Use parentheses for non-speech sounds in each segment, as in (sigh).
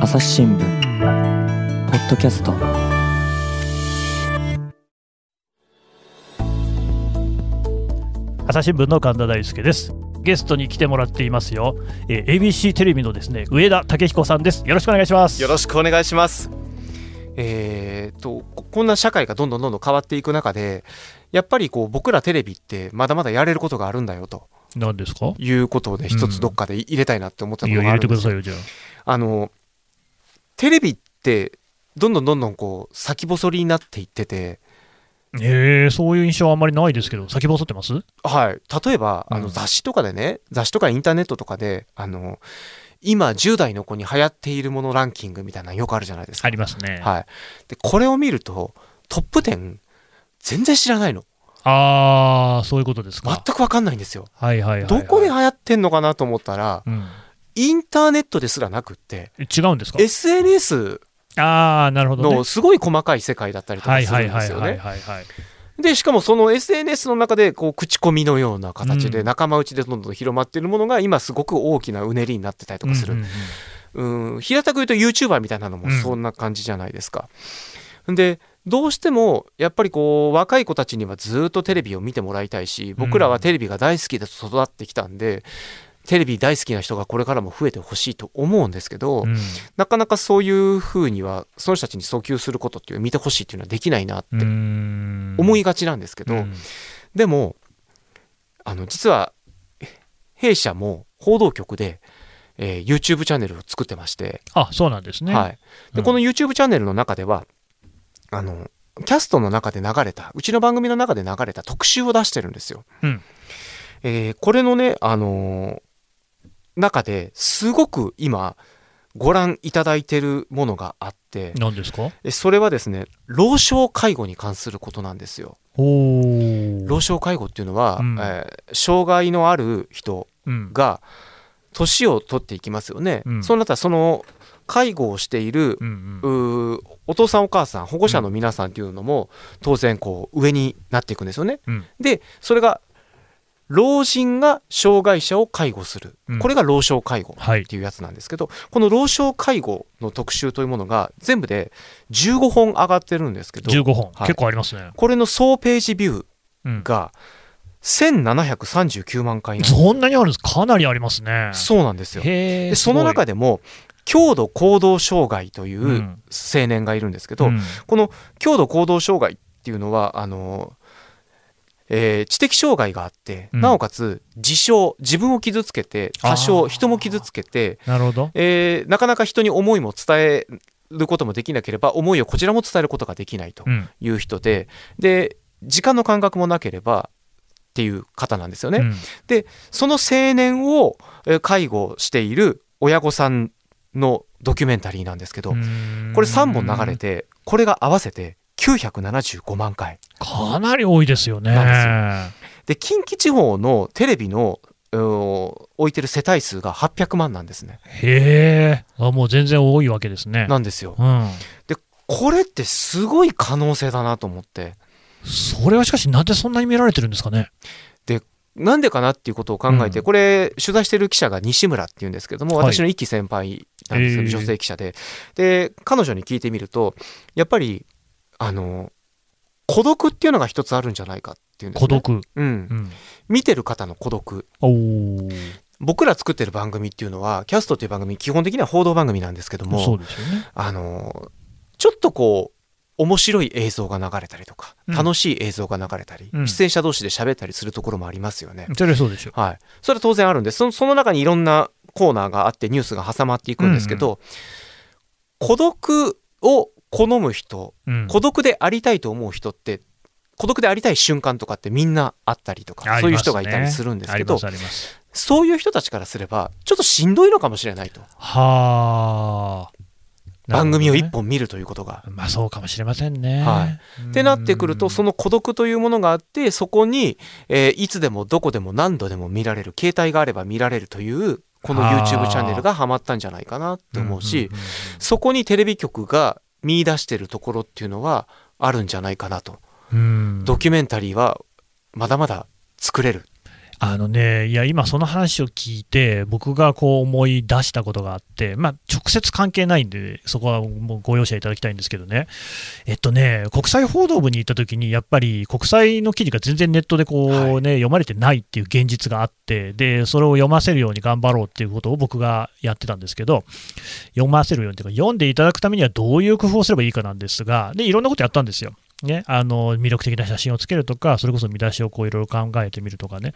朝日新聞ポッドキャスト。朝日新聞の神田大輔です。ゲストに来てもらっていますよ、えー ABC テレビのですね上田武彦さんです。よろしくお願いします。よろしくお願いします。えー、とここんな社会がどんどんどんどん変わっていく中でやっぱりこう僕らテレビってまだまだやれることがあるんだよと。何ですか？いうことをね一つどっかで入れたいなって思ったのがあるんですよ。入れてくださいよじゃあのテレビってどんどんどんどんこう先細りになっていってて、えそういう印象はあんまりないですけど先細ってます？はい、例えばあのうん雑誌とかでね、雑誌とかインターネットとかであの今10代の子に流行っているものランキングみたいなのよくあるじゃないですか。ありますね、はい、でこれを見るとトップ10全然知らないの。ああそういうことです全かく分かんないんですよ。はいはいはい、はい、どこで流行ってんのかなと思ったらうん、インターネットですらなくってえ違うんですか？SNS ああなるほどね。のすごい細かい世界だったりとはかするんですよね。でしかもその SNS の中でこう口コミのような形うん。で仲間内でどんどん広まっているものが今すごく大きなうねりになってたりとかする。うんうんうん。うん。平たく言うと YouTuber みたいなのもうん。そんな感じじゃないですか。でどうしてもやっぱりこう若い子たちにはずっとテレビを見てもらいたいし僕らはテレビが大好きで育ってきたんで、テレビ大好きな人がこれからも増えてほしいと思うんですけど、うん。なかなかそういうふうにはその人たちに訴求することっていう見てほしいっていうのはできないなって思いがちなんですけど、うん。でもあの実は弊社も報道局で、えー YouTube チャンネルを作ってまして、あそうなんですね。はい、でうん。この YouTube チャンネルの中ではあのキャストの中で流れたうちの番組の中で流れた特集を出してるんですよ。うん。えーこれのね、あのー中ですごく今ご覧いただいてるものがあって何ですか？えそれはですね老少介護に関することなんですよ。老少介護っていうのは、うん。えー障害のある人うん。が年を取っていきますよね。うん。そうなったらその介護をしているうんうん。お父さんお母さん保護者の皆さんっていうのも当然こう上になっていくんですよね。うん。でそれが老人が障害者を介護する、うん。これが老少介護はい。っていうやつなんですけどこの老少介護の特集というものが全部で15本上がってるんですけど。15本、はい。結構ありますね。これの総ページビューうん。が1739万回なんそんなにあるんです。かなりありますね。そうなんですよ。でその中ででも強度行動障害といううん。青年がいるんですけど、うん。この強度行動障害っていうのはあの、えー知的障害があって、うん。なおかつ自傷自分を傷つけて多あ少ー人も傷つけて、なるほど。えーなかなか人に思いも伝えることもできなければ思いをこちらも伝えることができないとうん。いう人でで時間の感覚もなければっていう方なんですよね。うん。その青年をえー介護している親御さんのドキュメンタリーなんですけど、うん。これ3本流れてこれが合わせて975万回。かなり多いですよね。で近畿地方のテレビの置いてる世帯数が800万なんですね。へえ。あもう全然多いわけですね。なんですよ。うん。これってすごい可能性だなと思って。それはしかしなんでそんなに見られてるんですかね。なんでかなっていうことを考えて、うん。これ取材してる記者が西村っていうんですけども、はい。私の一期先輩なんですけど、へー女性記者で。で彼女に聞いてみるとやっぱりあの孤独っていうのが一つあるんじゃないかっていうんですね。孤独。うん、うん。見てる方の孤独。僕ら作ってる番組っていうのはキャストっていう番組基本的には報道番組なんですけどそもうですよね。あのちょっとこう面白い映像が流れたりとか、うん。楽しい映像が流れたり、うん。出演者同士で喋ったりするところもありますよね。それはそうでしょはい、それは当然あるんです。そのその中にいろんなコーナーがあってニュースが挟まっていくんですけど、孤独を好む人うん。孤独でありたいと思う人って孤独でありたい瞬間とかってみんなあったりとか、ね。そういう人がいたりするんですけどそういう人たちからすればちょっとしんどいのかもしれないと、はあ。番組を一本見るということが。まあそうかもしれませんね。はってなってくるとそのの孤独というものがあってそこに、えーいつでもどこでも何度でも見られる携帯があれば見られるというこのはあ。YouTube チャンネルがハマったんじゃないかなって思うし、そこにテレビ局が見出してるところっていうのはあるんじゃないかなと。うんドキュメンタリーはまだまだ作れる。あのね、いや、今その話を聞いて、僕がこう思い出したことがあって、まあ、直接関係ないんで、そこはもうご容赦いただきたいんですけどね、えっとね、国際報道部に行った時に、やっぱり国際の記事が全然ネットでこうね、読まれてないっていう現実があって、で、それを読ませるように頑張ろうっていうことを僕がやってたんですけど、読ませるようにというか、読んでいただくためにはどういう工夫をすればいいかなんですが、で、いろんなことやったんですよ。ね、あの魅力的な写真をつけるとか、それこそ見出しをこういろいろ考えてみるとかね、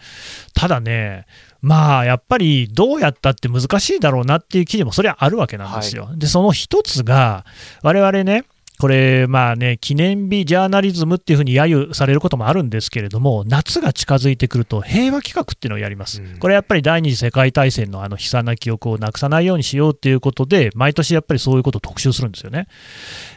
ただね、まあやっぱりどうやったって難しいだろうなっていう記事もそれはあるわけなんですよ。で、その一つが、我々ね、これ、まあね、記念日ジャーナリズムっていうふうに揶揄されることもあるんですけれども、夏が近づいてくると平和企画っていうのをやります。うんこれやっぱり第二次世界大戦のあの悲惨な記憶をなくさないようにしようっていうことで、毎年やっぱりそういうことを特集するんですよね。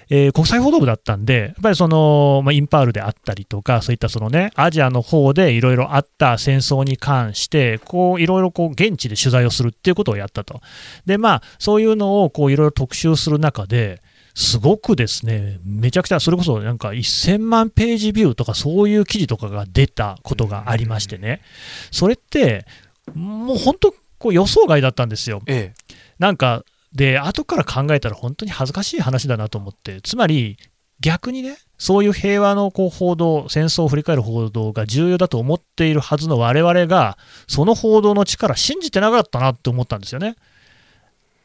えー国際報道部だったんで、やっぱりその、まあ、インパールであったりとか、そういったそのね、アジアの方でいろいろあった戦争に関して、こう、いろいろこう、現地で取材をするっていうことをやったと。で、まあ、そういうのをこう、いろいろ特集する中で、すごくですね、めちゃくちゃ、それこそなんか1000万ページビューとかそういう記事とかが出たことがありましてね、それって、もう本当、こう予想外だったんですよ。えなんか、で、後から考えたら本当に恥ずかしい話だなと思って、つまり、逆にね、そういう平和のこう報道、戦争を振り返る報道が重要だと思っているはずの我々が、その報道の力、信じてなかったなって思ったんですよね。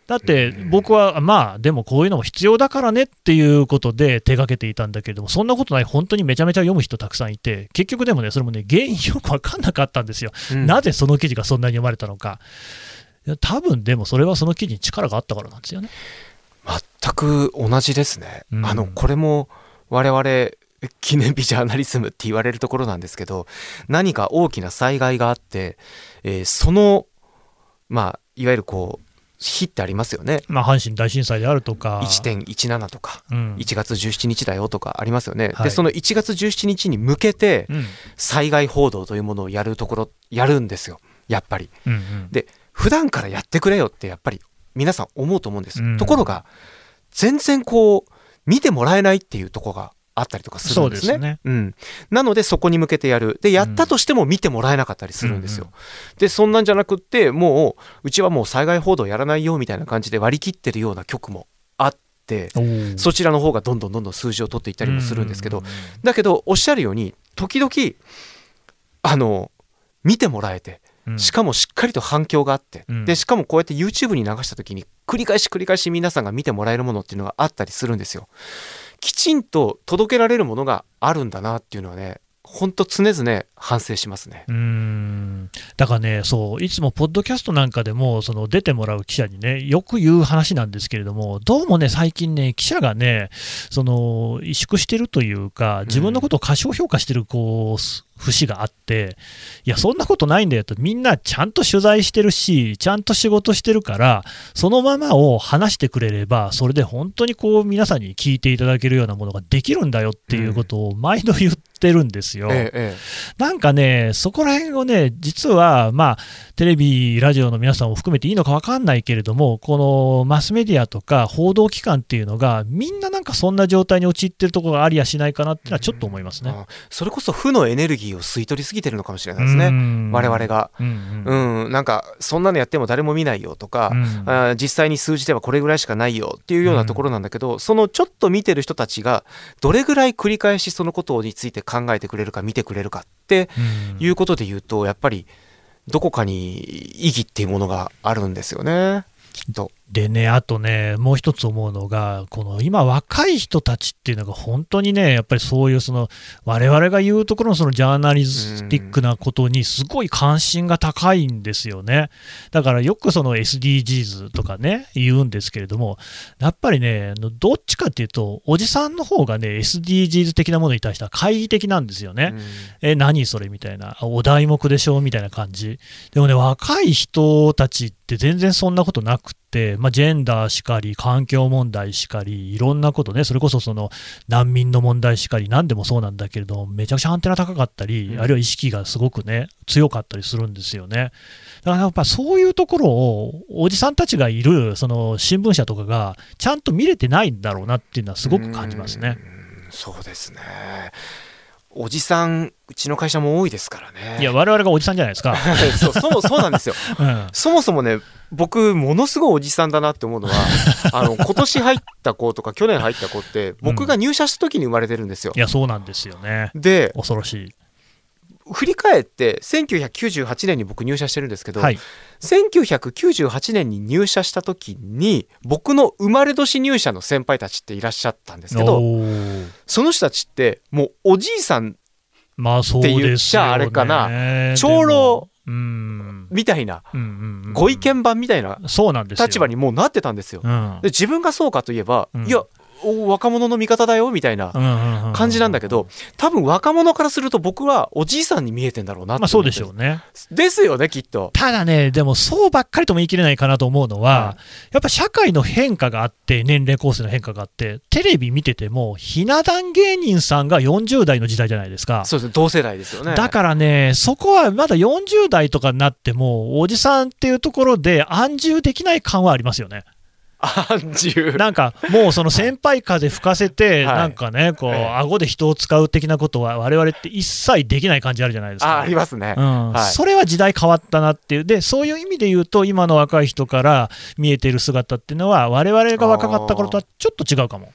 だって僕は、まあ、でもこういうのも必要だからねっていうことで手がけていたんだけれども、そんなことない、本当にめちゃめちゃ読む人たくさんいて、結局でもね、それもね、原因よく分かんなかったんですよ。えうんなぜその記事がそんなに読まれたのか。多分でもそれはその記事に力があったからなんですよね。全く同じですね。うんあのこれも我々記念日ジャーナリズムって言われるところなんですけど何か大きな災害があって、えーそのまあいわゆるこう日ってありますよね。まあ、阪神大震災であるとか、1.17とかうん。1月17日だよとかありますよね。はい。でその1月17日に向けてうん。災害報道というものをやるところやるんですよ。やっぱり。うんうん。で普段からやってくれよってやっぱり皆さん思うと思うんです、うん。ところが全然こう見てもらえないっていうところがあったりとかするんですね。そうですね。うん、なのでそこに向けてやる。でやったとしても見てもらえなかったりするんですよ、でそんなんじゃなくってもううちはもう災害報道やらないよみたいな感じで割り切ってるような局もあってそちらの方がどんどんどんどん数字を取っていったりもするんですけど、うだけどおっしゃるように時々あの見てもらえてうん。しかもしっかりと反響があって、うん。でしかもこうやって YouTube に流した時に繰り返し繰り返し皆さんが見てもらえるものっていうのがあったりするんですよ。きちんと届けられるものがあるんだなっていうのはねほんと常々反省しますね。うーんだからね、そう、いつもポッドキャストなんかでも、その出てもらう記者にね、よく言う話なんですけれども、どうもね、最近ね、記者がね、その萎縮してるというか、自分のことを過小評価してるこうす節があって、いや、そんなことないんだよと、みんなちゃんと取材してるし、ちゃんと仕事してるから、そのままを話してくれれば、それで本当にこう皆さんに聞いていただけるようなものができるんだよっていうことを毎度言ってるんですよ。えええなんかね、そこら辺をね、実は、まあ、テレビ、ラジオの皆さんを含めていいのか分かんないけれども、このマスメディアとか報道機関っていうのが、みんななんかそんな状態に陥ってるところがありやしないかなっていうのはちょっと思いますね。あそれこそ負のエネルギーを吸い取りすぎてるのかもしれないですね。ね我々。が、うんうんうん、なんかそんなのやっても誰も見ないよとか、うんあー実際に数字ではこれぐらいしかないよっていうようなところなんだけど、そのちょっと見てる人たちがどれぐらい繰り返しそのことについて考えてくれるか見てくれるかってうんいうことで言うとやっぱりどこかに意義っていうものがあるんですよねきっと。でね、あとね、もう一つ思うのが、この今、若い人たちっていうのが、本当にね、やっぱりそういうその、我々が言うところのそのジャーナリスティックなことに、すごい関心が高いんですよね。だからよくその SDGs とかね、言うんですけれども、やっぱりね、どっちかっていうと、おじさんの方がね、SDGs 的なものに対しては懐疑的なんですよね。え、何それみたいな、あお題目でしょ？みたいな感じ。でもね、若い人たちって全然そんなことなくって、まあ、ジェンダーしかり、環境問題しかり、いろんなことね、それこそその難民の問題しかり、何でもそうなんだけれども、めちゃくちゃアンテナ高かったり、うんあるいは意識がすごくね、強かったりするんですよね。だからやっぱそういうところを、おじさんたちがいる、その新聞社とかが、ちゃんと見れてないんだろうなっていうのはすごく感じますね。うん。そうですね。おじさんうちの会社も多いですからねいや、我々がおじさんじゃないですか。(laughs) そうそうそうなんですようんそもそもね僕ものすごいおじさんだなって思うのは (laughs) あの今年入った子とか去年入った子って僕が入社した時に生まれてるんですよい、や、そうなんですよね。で恐ろしい。振り返って1998年に僕入社してるんですけど、はい。1998年に入社した時に僕の生まれ年入社の先輩たちっていらっしゃったんですけどその人たちってもうおじいさん。って言っちゃあれかなでも長老うん。みたいなご意見番みたいなそうなんですよ。立場にもうなってたんですよ。うん。で自分がそうかといえば、うんいやお若者の味方だよみたいな感感じなんだけど、多分若者からすると僕はおじいさんに見えてんだろうなってまあそうでしょうね。ですよねきっと。ただね、でもそうばっかりとも言い切れないかなと思うのは、はやっぱ社会の変化があって、年齢構成の変化があって、テレビ見てても、ひな壇芸人さんが40代の時代じゃないですか。そうですね同世代ですよね。だからね、そこはまだ40代とかになっても、おじさんっていうところで安住できない感はありますよね。なんかもうその先輩風吹かせて、はいなんかね、こう、ええ顎で人を使う的なことは、我々って一切できない感じあるじゃないですか。あありますね。うんはいそれは時代変わったなっていう、でそういう意味で言うと、今の若い人から見えている姿っていうのは、我々が若かった頃とはちょっと違うかも。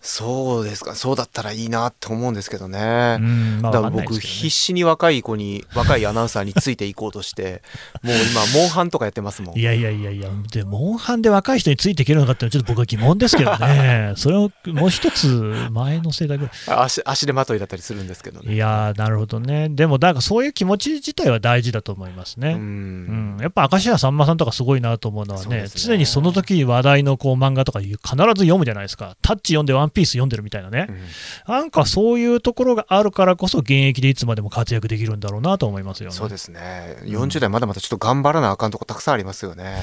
そうですか。そうだったらいいなって思うんですけどね。うんまあ、だから僕必死に若い子に若いアナウンサーについていこうとしてもう今モンハンとかやってますもん。いやいやいやいや、で、モンハンで若い人についていけるのかっていうのは、ちょっと僕は疑問ですけどね、それをもう一つ前の世代ぐらい。足足手まといだったりするんですけどね。いやー、なるほどね。でも、なんかそういう気持ち自体は大事だと思いますうね。ん。うん、やっぱ明石家さんまさんとかすごいなと思うのはねね。常にその時話題のこう漫画とか必ず読むじゃないですか、タッチ読んで、ワンピース読んでるみたいなね、うんなんかそういうところがあるからこそ、現役でいつまでも活躍できるんだろうなと思いますよね。そうですね40代まだまだちょっと頑張らなあかんとこたくさんありますよね。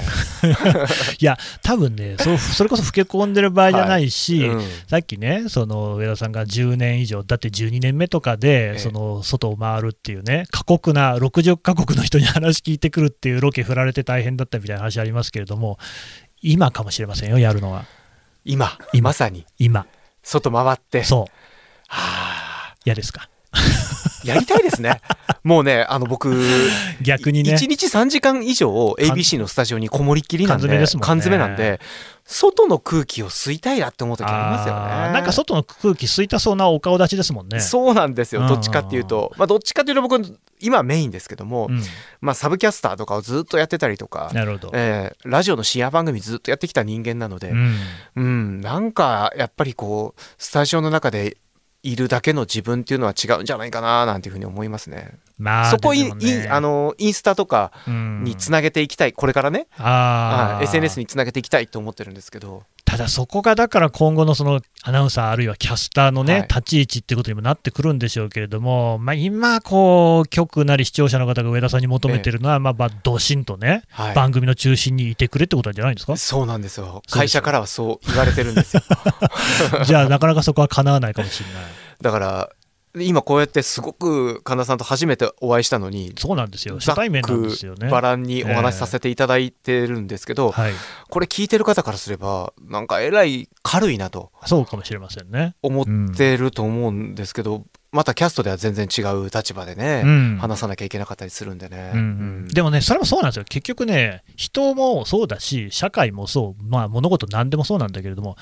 (laughs) いや、多分ねそ、それこそ老け込んでる場合じゃないし、うんさっきね、その上田さんが10年以上、だって12年目とかえで、えその外を回るっていうね、過酷な60カ国の人に話聞いてくるっていうロケ振られて大変だったみたいな話ありますけれども、今かもしれませんよ、やるのは。今今まさに今。外回ってそう。はあ嫌ですか？(laughs) やりたいですね。もうねあの僕逆にね。1日3時間以上 ABC のスタジオにこもりっきりなんで缶詰ですもんね缶詰なんで外の空気を吸いたいなって思う時ありますよね。なんか外の空気吸いたそうなお顔立ちですもんね。そうなんですうんよどっちかっていうと、まあ、どっちかっていうと僕今はメインですけども、うん。まあ、サブキャスターとかをずっとやってたりとか、なるほど。えーラジオの深夜番組ずっとやってきた人間なので、うん。うん、なんかやっぱりこうスタジオの中でいるだけの自分っていうのは違うんじゃないかななんていうふうに思いますね。まあ、そこイン、でもね。あのインスタとかうん。につなげていきたい、これからね、あー。はい。SNS につなげていきたいと思ってるんですけど、ただそこがだから今後のそのアナウンサーあるいはキャスターのね、はい。立ち位置っていうことにもなってくるんでしょうけれども、まあ、今こう局なり視聴者の方が上田さんに求めてるのは、まあまあドシンとね、はい。番組の中心にいてくれってことじゃないんですか？そうなんですよ。会社からはそう言われてるんですよ。(laughs) じゃあなかなかそこは叶わないかもしれない。(laughs) だから今こうやってすごく神田さんと初めてお会いしたのにそうなんですよ。初対面なんですよね。くばらんにお話しさせていただいてるんですけど、はい。これ聞いてる方からすればなんかえらい軽いなとそうかもしれませんね。思ってると思うんですけど、またキャストでは全然違う立場でね、うん。話さなきゃいけなかったりするんでね。うんうん。でもね、それもそうなんですよ、結局ね、人もそうだし、社会もそう、まあ、物事なんでもそうなんだけれども、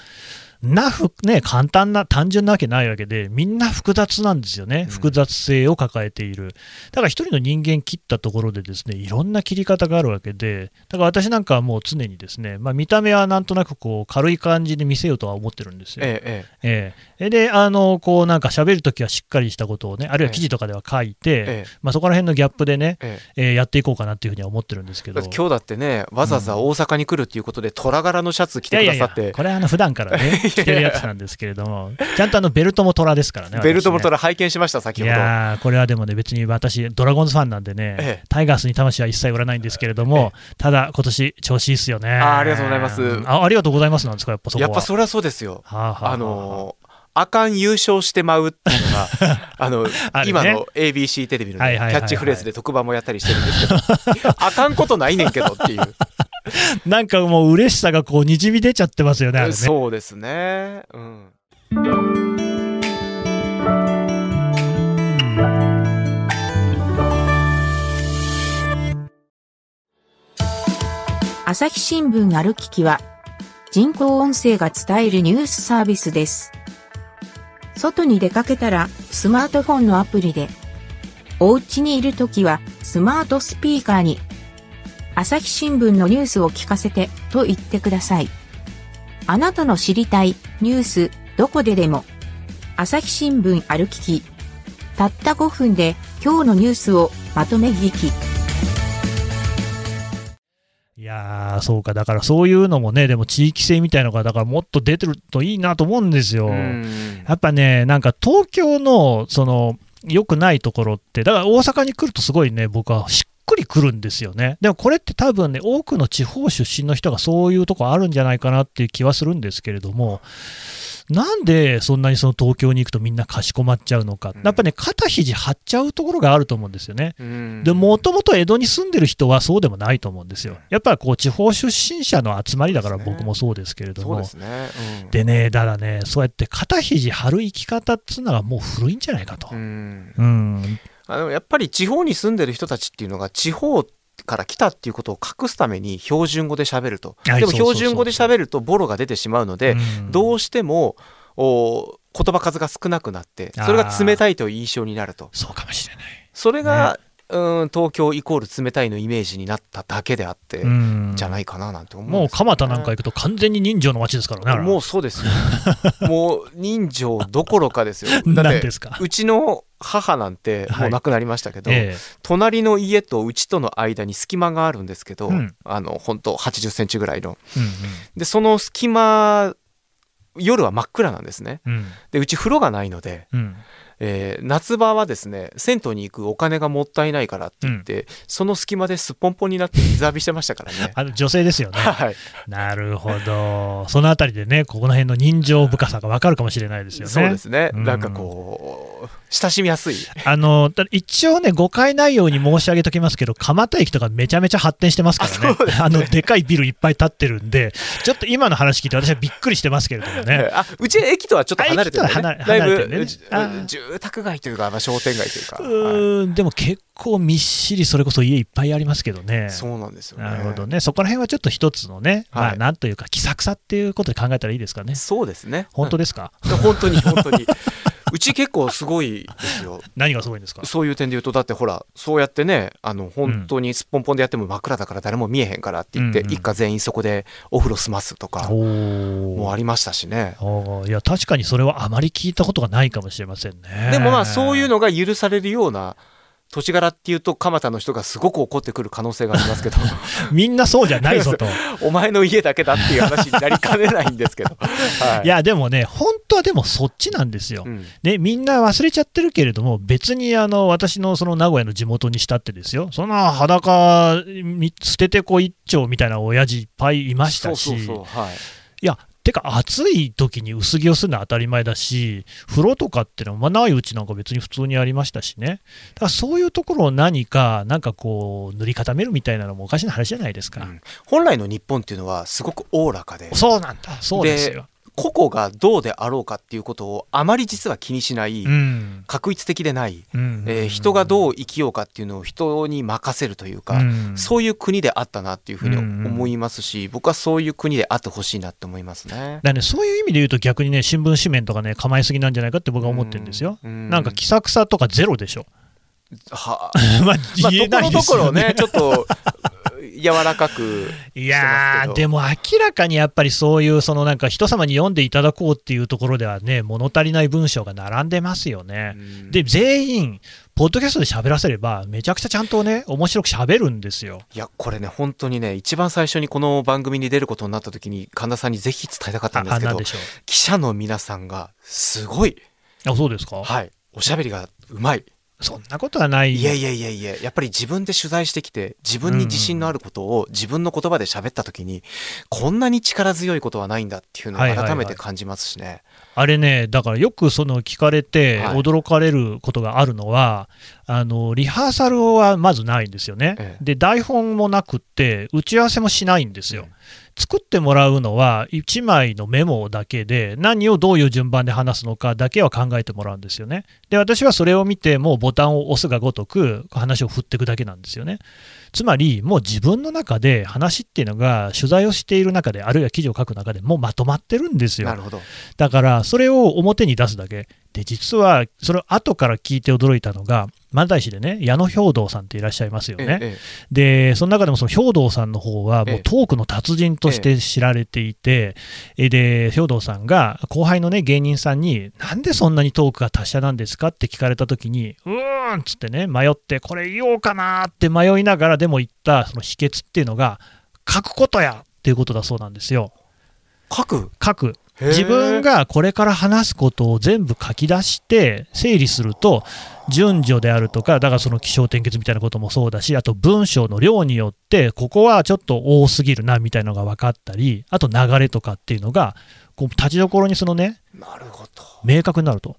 なふね、簡単な、単純なわけないわけで、みんな複雑なんですよね、うん複雑性を抱えている。だから一人の人間切ったところで、ですねいろんな切り方があるわけで、だから私なんかはもう常にですね、まあ、見た目はなんとなくこう軽い感じで見せようとは思ってるんですよ。ええええで、あのこうなんか喋るときはしっかりしたことをね、あるいは記事とかでは書いて、ええまあ、そこら辺のギャップでね、えええーやっていこうかなっていうふうには思ってるんですけど。今日だってねわざわざ大阪に来るっていうことで虎柄のシャツ着てくださって、いやいやいやこれはあの普段からね、(laughs) 着てるやつなんですけれども、ちゃんとあのベルトも虎ですからね。(laughs) ベルトも虎拝見しました先いほど。やーこれはでもね、別に私、ドラゴンズファンなんでね、ええタイガースに魂は一切売らないんですけれども、ただ、今年調子いいっすよね。あーありがとうございますあありがとうございますなんですか、やっぱそこは。やっぱそれはそうですよ。はあはあはああのーあかん優勝してまうっていうのが、(laughs) あの、今の ABC テレビの、キャッチフレーズで特番もやったりしてるんですけど、(laughs) あかんことないねんけどっていう。(laughs) なんかもう嬉しさがこうにじみ出ちゃってますよね、ねそうですね。うん。朝日新聞ある聞きは、人工音声が伝えるニュースサービスです。外に出かけたら、スマートフォンのアプリで、お家にいるときは、スマートスピーカーに、朝日新聞のニュースを聞かせて、と言ってください。あなたの知りたい、ニュース、どこででも、朝日新聞歩きき。たった5分で、今日のニュースをまとめ聞き。いやー、そうか、だからそういうのもね、でも地域性みたいなのが、だからもっと出てるといいなと思うんですよ。うんやっぱね、なんか東京の、その、良くないところって、だから大阪に来るとすごいね、僕はしっくりくるんですよね。でもこれって多分ね、多くの地方出身の人がそういうとこあるんじゃないかなっていう気はするんですけれども、なんでそんなにその東京に行くとみんなかしこまっちゃうのか、やっぱね、肩肘張っちゃうところがあると思うんですよね。うんでもともと江戸に住んでる人はそうでもないと思うんですよ。やっぱりこう地方出身者の集まりだから僕もそうですけれども。ですね。だからね、そうやって肩肘張る生き方っつうのがもう古いんじゃないかとう。んうん、あのやっぱり地方に住んでる人たちっていうのが地方から来たっていうことを隠すために標準語で喋ると。でも標準語で喋るとボロが出てしまうので、うん。どうしてもお言葉数が少なくなってそれが冷たいという印象になると。そうかもしれない。それが、うん東京イコール冷たいのイメージになっただけであって、うん。じゃないかななんて思うんもう蒲田なんか行くと完全に人情の街ですからね。もうそうですよ。もう人情どころかですよ。だって何ですか？うちの母なんてもう亡くなりましたけど、え隣の家とうちとの間に隙間があるんですけど、うん。あの本当80センチぐらいの。えうん。でその隙間夜は真っ暗なんですね。うん。うんでうち風呂がないので、うん。えー夏場はですね銭湯に行くお金がもったいないからって言って、その隙間ですっぽんぽんになって水浴びしてましたからね。(laughs) あの女性ですよね。はい、なるほど。そのあたりでね、ここの辺の人情深さがわかるかもしれないですよね。そうですね、うん。なんかこう親しみやすい。あのた一応ね、誤解ないように申し上げときますけど、蒲田駅とかめちゃめちゃ発展してますからね、あですね。あのでかいビルいっぱい建ってるんで、ちょっと今の話聞いて、私はびっくりしてますけれどもね。(laughs) あうち駅とはちょっと離れてるね、ね。住宅街というか、まあ、商店街というか、うはい。ーんでも結構みっしり、それこそ家いっぱいありますけどね。そうなんですよね。なるほどね、そこら辺はちょっと一つのね、まあ、はいなんというか、気さくさっていうことで考えたらいいですかね。そうですね。本当ですか、う (laughs) ん本当に本当にうち結構すごいですよ。(laughs) 何がすごいんですか？そういう点で言うとだってほらそうやってねあの本当にすっぽんぽんでやっても真っ暗だから誰も見えへんからって言って、うんうん一家全員そこでお風呂済ますとかもありましたしね。いや確かにそれはあまり聞いたことがないかもしれませんね。でもまあそういうのが許されるような土地柄っていうと蒲田の人がすごく怒ってくる可能性がありますけど。(laughs) みんなそうじゃないぞと。(laughs) お前の家だけだっていう話になりかねないんですけど、はい。いや、でもね、本当はでもそっちなんですよ。うん。ね、みんな忘れちゃってるけれども、別にあの私のその名古屋の地元にしたってですよ、そんな裸み捨ててこ一丁みたいな親父いっぱいいましたし、そうそうそうはい。いや、てか、暑い時に薄着をするのは当たり前だし、風呂とかっていうのは、まあ、ないうちなんか別に普通にありましたしね、だからそういうところを何か、なんかこう、塗り固めるみたいなのもおかしな話じゃないですか。うん本来の日本っていうのはすごくおおらかでそうなんだ、そうですよ。個々がどうであろうかっていうことをあまり実は気にしない、うん。確一的でない、うん。えー人がどう生きようかっていうのを人に任せるというか、うん。そういう国であったなっていうふうにうん。思いますし、僕はそういう国であってほしいなって思いますね。だね、そういう意味で言うと逆にね、新聞紙面とかね、構えすぎなんじゃないかって僕は思ってるんですよ。うん。なんか気さくさとかゼロでしょ。は (laughs) まあ、まあ、言えないところど。ころね、ちょっと柔らかく、いやー、でも明らかにやっぱりそういう、そのなんか人様に読んでいただこうっていうところではね、物足りない文章が並んでますよね。で、全員、ポッドキャストで喋らせれば、めちゃくちゃちゃんとね、面白く喋るんですよ。いやこれね本当にね一番最初にこの番組に出ることになった時に神田さんにぜひ伝えたかったあ、んですけど記者の皆さんがすごい、う。あ、そうですか、はい、おしゃべりがうまいそんなことはない。いやいやいやいややっぱり自分で取材してきて自分に自信のあることを自分の言葉で喋った時にこんなに力強いことはないんだっていうのをはいはいはい改めて感じますしね。あれね、だからよくその聞かれてはい驚かれることがあるのは、あのリハーサルはまずないんですよね、ええで台本もなくって、打ち合わせもしないんですよ。作ってもらうのは1枚のメモだけで、何をどういう順番で話すのかだけは考えてもらうんですよね。で、私はそれを見て、もうボタンを押すがごとく話を振っていくだけなんですよね。つまり、もう自分の中で話っていうのが、取材をしている中で、あるいは記事を書く中でもうまとまってるんですよ。なるほど。だから、それを表に出すだけ。で、実は、それを後から聞いて驚いたのが、漫才師でね、矢野兵道さんっていらっしゃいますよね。えで、その中でもその兵道さんの方は、もええうトークの達人として知られていて、えで、兵道さんが後輩のね、芸人さんに、なんでそんなにトークが達者なんですか？って聞かれたときに、うーんっつってね、迷って、これ言おうかなーって迷いながらでも言ったその秘訣っていうのが、書くことやっていうことだそうなんですよ。え書く？書く。自分がこれから話すことを全部書き出して整理すると順序であるとかだからその気象転結みたいなこともそうだしあと文章の量によってここはちょっと多すぎるなみたいなのが分かったりあと流れとかっていうのがこう立ちどころにそのねなるほど。明確になると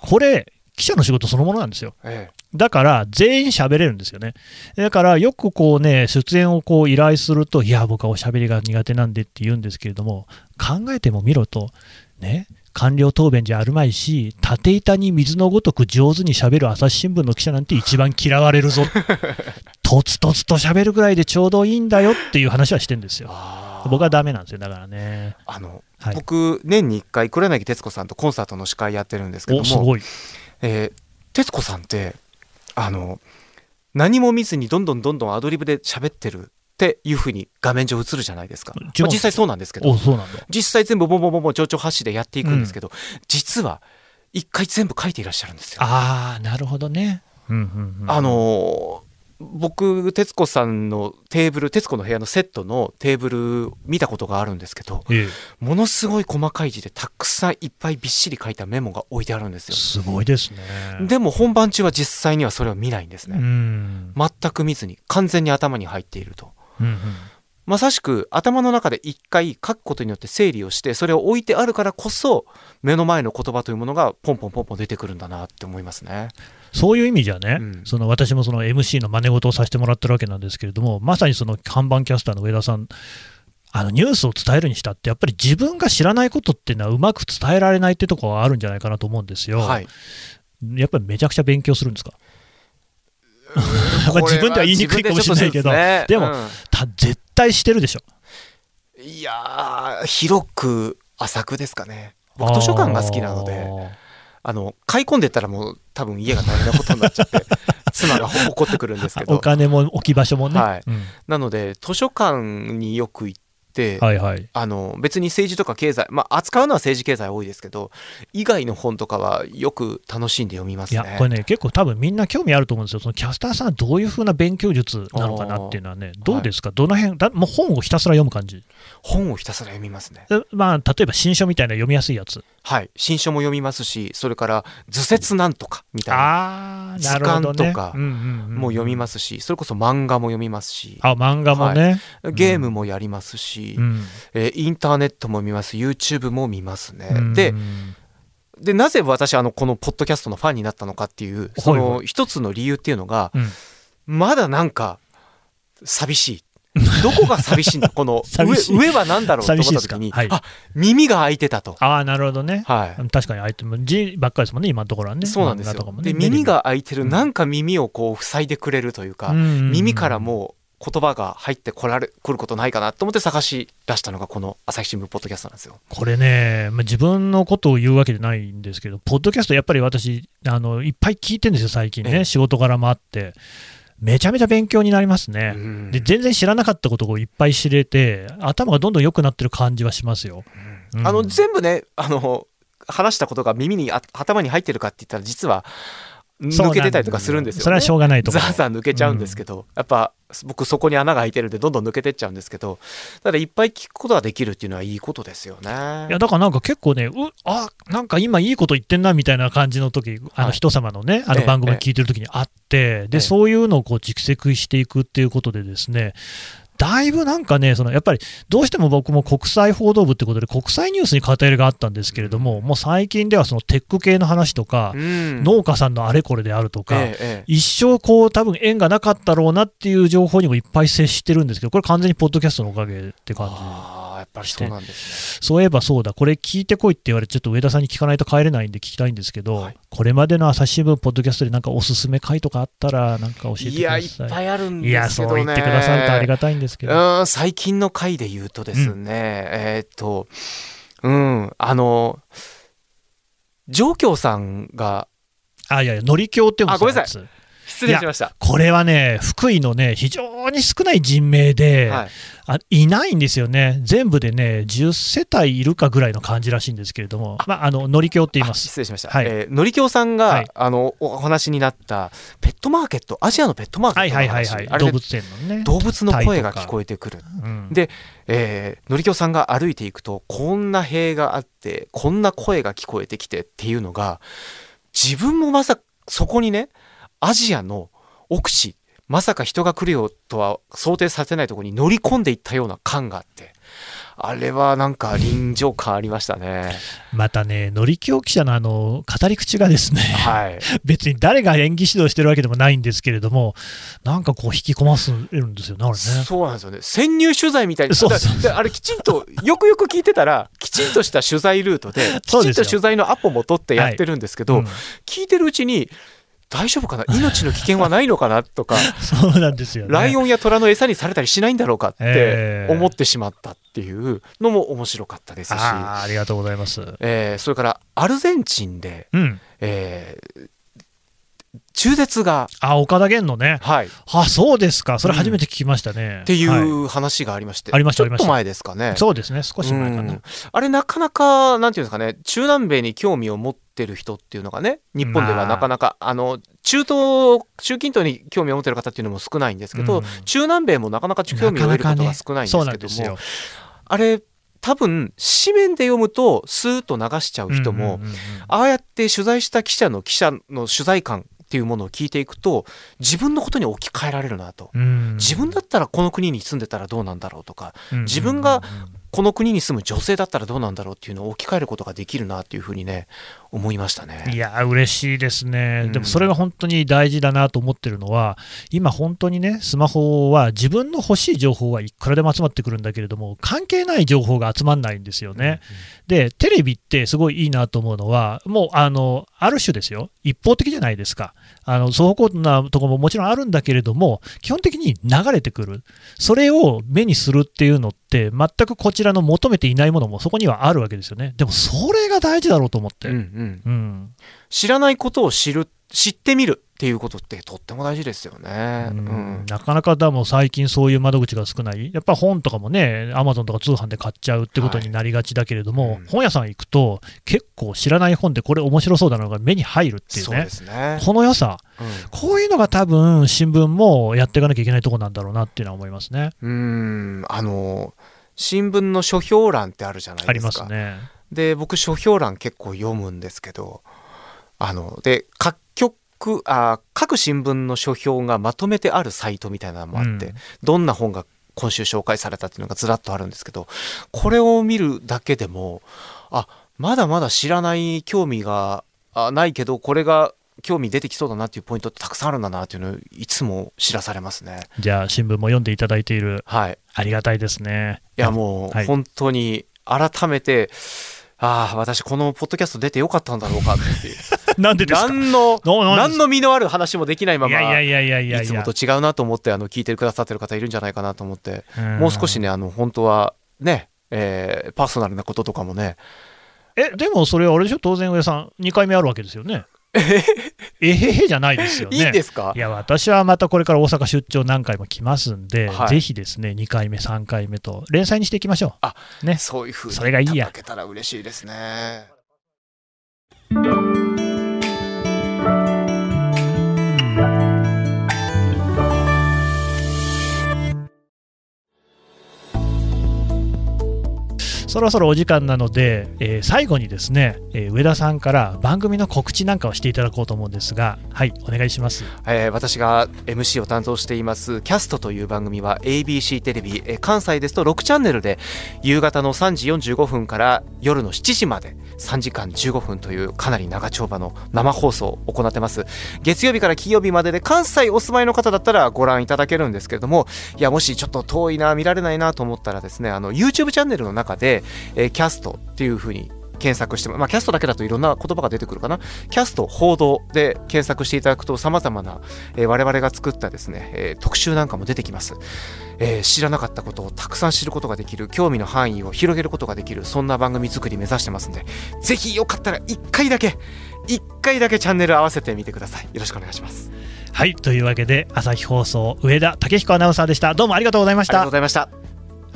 これ記者の仕事そのものなんですよえだから全員喋れるんですよね。だからよくこうね、出演をこう依頼すると、いや、僕はおしゃべりが苦手なんでって言うんですけれども、考えてもみろと、ね、官僚答弁じゃあるまいし、縦板に水のごとく上手に喋る朝日新聞の記者なんて一番嫌われるぞ。とつとつと喋るぐらいでちょうどいいんだよっていう話はしてんですえよ。僕はダメなんですよ、だからね。あの、はい。僕年に1回黒柳徹子さんとコンサートの司会やってるんですけどお、すも、ごい。えー徹子さんってあの何も見ずにどんどんどんどんアドリブで喋ってるっていうふうに画面上映るじゃないですか、まあ実際そうなんですけどお、そうなんだ。実際全部ボンボンボンボン情緒発信でやっていくんですけど、実は一回全部書いていらっしゃるんですよ。あー、なるほどね。うんうんうん、あのー僕徹子さんのテーブル徹子の部屋のセットのテーブル見たことがあるんですけどええものすごい細かい字でたくさんいっぱいびっしり書いたメモが置いてあるんですよ。すごいですね。でも本番中は実際にはそれを見ないんですうね。ん。全く見ずに完全に頭に入っていると。うんうんまさしく頭の中で一回書くことによって整理をしてそれを置いてあるからこそ目の前の言葉というものがポンポンポンポン出てくるんだなって思いますね。そういう意味じゃね、うんその私もその MC の真似事をさせてもらってるわけなんですけれども、まさにその看板キャスターの上田さん、あのニュースを伝えるにしたって、やっぱり自分が知らないことっていうのはうまく伝えられないってところがあるんじゃないかなと思うんですよ。はい。やっぱりめちゃくちゃ勉強するんですか？(laughs) まあ自分では言いにくいかもしれないけど、ででもそうすねた絶対してるでしょ？うんいやー広く浅くですかね。僕図書館が好きなので。あの買い込んでったらもう多分家が大変なことになっちゃって (laughs) 妻が怒ってくるんですけおど金も置き場所もね。はいうんなので図書館によく行って、はいはい。あの別に政治とか経済まあ扱うのは政治経済多いですけど以外の本とかはよく楽しんで読みますね。いや、これね、結構多分みんな興味あると思うんですよ。そのキャスターさんはどういう風な勉強術なのかなっていうのはね、どうですか、どの辺？だ、もう本をひたすら読む感じ？本をひたすら読みますね。でまあ、例えば新書みたいな読みやすいやつ。はい新書も読みますしそれから図説なんとかみたいなああ、なるほど、ね。図鑑とかもう読みますしそれこそ漫画も読みますしあ、漫画もね。ゲームもやりますし、うん。えーインターネットも見ます。YouTube も見ますね。うん。ででなぜ私あのこのポッドキャストのファンになったのかっていうその一つの理由っていうのがうん。まだなんか寂しい。どこが寂しいんだ？(laughs) この上上は何だろう？と思った時に、はい。あ耳が開いてたと。ああ、なるほどね。はい。確かに相手も字ばっかりですもんね、今のところはね。そうなんですよ。ね。で耳が開いてる。うんなんか耳をこう塞いでくれるというか、耳からもう言葉が入ってこられ来ることないかなと思って探し出したのがこの朝日新聞ポッドキャストなんですよ。これね、まあ、自分のことを言うわけじゃないんですけど、ポッドキャスト、やっぱり私、あのいっぱい聞いてるんですよ、最近ね、ええ仕事柄もあって、めちゃめちゃ勉強になりますね。うんで全然知らなかったことをいっぱい知れて、頭がどんどん良くなってる感じはしますよ。うんあの全部ねあの話したことが耳にあ頭に入ってるかって言ったら実は抜けてたりとかするんですよね。それはしょうがないと。ザーザー抜けちゃうんですけど、やっぱ僕そこに穴が開いてるんでどんどん抜けてっちゃうんですけどただいっぱい聞くことができるっていうのはいいことですよね。いやだからなんか結構ね、うあなんか今いいこと言ってんなみたいな感じの時あのはい人様のね、あええの番組聞いてる時にあって、えでそういうのをこう蓄積していくっていうことでですね、だいぶなんかね、そのやっぱりどうしても僕も国際報道部ってことで、国際ニュースに偏りがあったんですけれども、もう最近ではそのテック系の話とか、うん。農家さんのあれこれであるとか、ええええ。一生こう多分縁がなかったろうなっていう情報にもいっぱい接してるんですけど、これ完全にポッドキャストのおかげって感じ。っぱりそうなんですそういえばそうだ、これ聞いてこいって言われて、ちょっと上田さんに聞かないと帰れないんで聞きたいんですけど、はいこれまでの朝日新聞、ポッドキャストでなんかおすすめ回とかあったら、なんか教えてね。いや、ください。いっぱいあるんいやですけどね。そう言ってくださるとありがたいんですけど。うん最近の回で言うとですね、えーっと、うん、あの、上京さんが、あ、いやいや、乗り京って読むあごめんなさい。失礼しました。これはね、福井のね、非常に少ない人名で、はい、あいないんですよね、全部でね、10世帯いるかぐらいの感じらしいんですけれども、まあ、あの乗り京って言いあます。失礼しました。はいえーのりきょうさんが、はいあのお話になったペットマーケット、アジアのペットマーケはいットの話、はいはいはい、あれで動物園のね。動物の声が聞こえてくる。うんでえーのりきょうさんが歩いていくとこんな塀があってこんな声が聞こえてきてっていうのが自分もまさかそこにねアジアの奥地まさか人が来るよとは想定されてないところに乗り込んでいったような感があってあれはなんか臨場感ありましたね。またね、乗り京記者のあの語り口がですね、はい、(laughs) 別に誰が演技指導してるわけでもないんですけれども、なんかこう引き込ませるんですよね、あれね。そうなんですよね。潜入取材みたいな。あれきちんとよくよく聞いてたら (laughs) きちんとした取材ルートできちんと取材のアポも取ってやってるんですけど、うん。聞いてるうちに大丈夫かな？命の危険はないのかな？とか、(laughs) そうなんですよね。ライオンや虎の餌にされたりしないんだろうかってええ思ってしまったっていうのも面白かったですし、ありがとうございます。えーそれからアルゼンチンで、うん。えー中絶が、あ、岡田源のね。はい、っあ、そうですか。それ初めて聞きましたね。ていはう話がありまして、ありましたちょっと前ですかね。そうですね。少し前かうんな。あれなかなかなんていうんですかね中南米に興味を持ってる人っていうのがね日本ではなかなか、あ、の中東中近東に興味を持ってる方っていうのも少ないんですけど、うん中南米もなかなか興味を得ることが少ないんですけども、んですよ。あれ多分紙面で読むとスーッと流しちゃう人も、うんうんうんうんああやって取材した記者の記者の取材感っていうものを聞いていくと自分のことに置き換えられるなと。うん。自分だったらこの国に住んでたらどうなんだろうとかうん。自分がこの国に住む女性だったらどうなんだろうっていうのを置き換えることができるなっていうふうにね思いましたね。いや、嬉しいですね、うん。でもそれが本当に大事だなと思ってるのは、今、本当にね、スマホは自分の欲しい情報はいくらでも集まってくるんだけれども、関係ない情報が集まんないんですよね。で、テレビってすごいいいなと思うのは、もうあのある種ですよ、一方的じゃないですか、あの双方向なところももちろんあるんだけれども、基本的に流れてくる、それを目にするっていうのって、全くこちらの求めていないものもそこにはあるわけですよね。でもそれが大事だろうと思って。うんうんうん知らないことを知る知ってみるっていうことってとっても大事ですよね。ううんんなかなかでも最近そういう窓口が少ない、やっぱ本とかもね、アマゾンとか通販で買っちゃうってことになりがちだけれども、はいうん本屋さん行くと、結構知らない本でこれ面白そうなのが目に入るっていうねそうね。この良さ、うんこういうのが多分新聞もやっていかなきゃいけないところなんだろうなっていうのは思いますね。うーんあの新聞の書評欄ってあるじゃないありですか。ますね。で僕書評欄結構読むんですけどあので各局あ各新聞の書評がまとめてあるサイトみたいなのもあって、うん。どんな本が今週紹介されたっていうのがずらっとあるんですけどこれを見るだけでもあまだまだ知らない興味があないけどこれが興味出てきそうだなっていうポイントってたくさんあるんだなっていうのをいつも知らされますね。じゃあ、新聞も読んでいただいている、はい、ありがたいですね。いやもはい。う本当に改めて、ああ私このポッドキャスト出てよかったんだろうかっていう。(laughs) なんでですか？何の何の身のある話もできないままいやいやいやいやいや。いつもと違うなと思ってあの聞いてくださってる方いるんじゃないかなと思って。うん。もう少しねあの本当はね、えーパーソナルなこととかもね。え、でもそれはあれでしょ、当然、上さん、2回目あるわけですよね。えへへじゃないですよね。いいんですか？いや、私はまたこれから大阪出張何回も来ますんで、はいぜひですね、2回目、3回目と、連載にしていきましょう。ね。そういうふうにそれがいいやいただけたら嬉しいですね。そろそろお時間なので、えー最後にですね、えー上田さんから番組の告知なんかをしていただこうと思うんですが、はい、お願いします。えー私が MC を担当していますキャストという番組は ABC テレビ、えー関西ですと6チャンネルで夕方の3時45分から夜の7時まで3時間15分というかなり長丁場の生放送を行ってます月曜日から金曜日までで関西お住まいの方だったらご覧いただけるんですけれどもいやもしちょっと遠いな見られないなと思ったらですねあの YouTube チャンネルの中で、えーキャストっていう風に検索しても、まあ、キャストだけだといろんな言葉が出てくるかな。キャスト報道で検索していただくと様々な、えー我々が作ったですね、えー特集なんかも出てきます、えー知らなかったことをたくさん知ることができる、興味の範囲を広げることができる、そんな番組作り目指してますんで、ぜひよかったら一回だけ、一回だけチャンネル合わせてみてください。よろしくお願いします。はい、というわけで、朝日放送、上田武彦アナウンサーでした。どうもありがとうございましたありがとうご。ざいました。